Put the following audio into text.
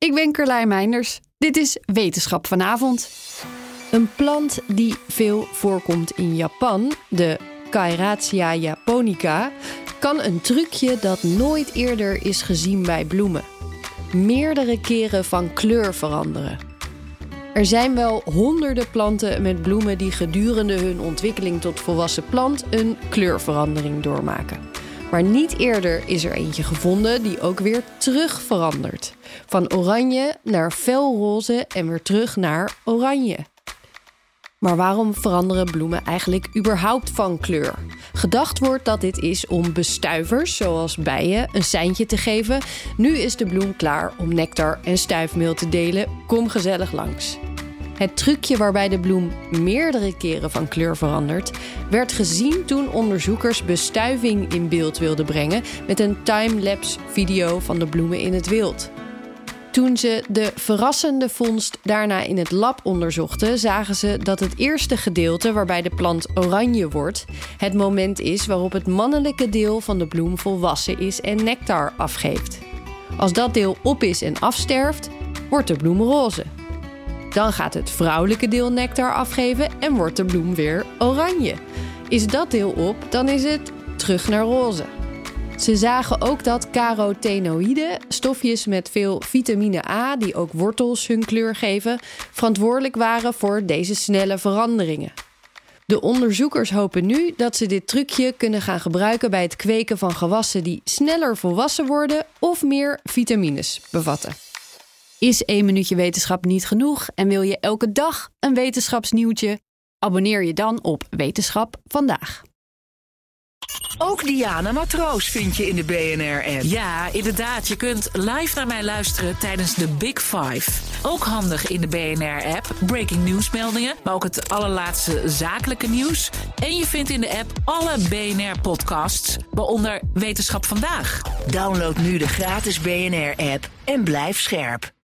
Ik ben Carlijn Meinders. Dit is Wetenschap vanavond. Een plant die veel voorkomt in Japan, de Caeratia japonica, kan een trucje dat nooit eerder is gezien bij bloemen. Meerdere keren van kleur veranderen. Er zijn wel honderden planten met bloemen die gedurende hun ontwikkeling tot volwassen plant een kleurverandering doormaken. Maar niet eerder is er eentje gevonden die ook weer terug verandert. Van oranje naar felroze en weer terug naar oranje. Maar waarom veranderen bloemen eigenlijk überhaupt van kleur? Gedacht wordt dat dit is om bestuivers, zoals bijen, een seintje te geven. Nu is de bloem klaar om nectar en stuifmeel te delen. Kom gezellig langs. Het trucje waarbij de bloem meerdere keren van kleur verandert, werd gezien toen onderzoekers bestuiving in beeld wilden brengen met een timelapse video van de bloemen in het wild. Toen ze de verrassende vondst daarna in het lab onderzochten, zagen ze dat het eerste gedeelte waarbij de plant oranje wordt, het moment is waarop het mannelijke deel van de bloem volwassen is en nectar afgeeft. Als dat deel op is en afsterft, wordt de bloem roze. Dan gaat het vrouwelijke deel nectar afgeven en wordt de bloem weer oranje. Is dat deel op, dan is het terug naar roze. Ze zagen ook dat carotenoïden, stofjes met veel vitamine A, die ook wortels hun kleur geven, verantwoordelijk waren voor deze snelle veranderingen. De onderzoekers hopen nu dat ze dit trucje kunnen gaan gebruiken bij het kweken van gewassen die sneller volwassen worden of meer vitamines bevatten. Is één minuutje wetenschap niet genoeg en wil je elke dag een wetenschapsnieuwtje? Abonneer je dan op Wetenschap vandaag. Ook Diana Matroos vind je in de BNR-app. Ja, inderdaad. Je kunt live naar mij luisteren tijdens de Big Five. Ook handig in de BNR-app. Breaking nieuwsmeldingen, maar ook het allerlaatste zakelijke nieuws. En je vindt in de app alle BNR-podcasts, waaronder Wetenschap Vandaag. Download nu de gratis BNR-app en blijf scherp.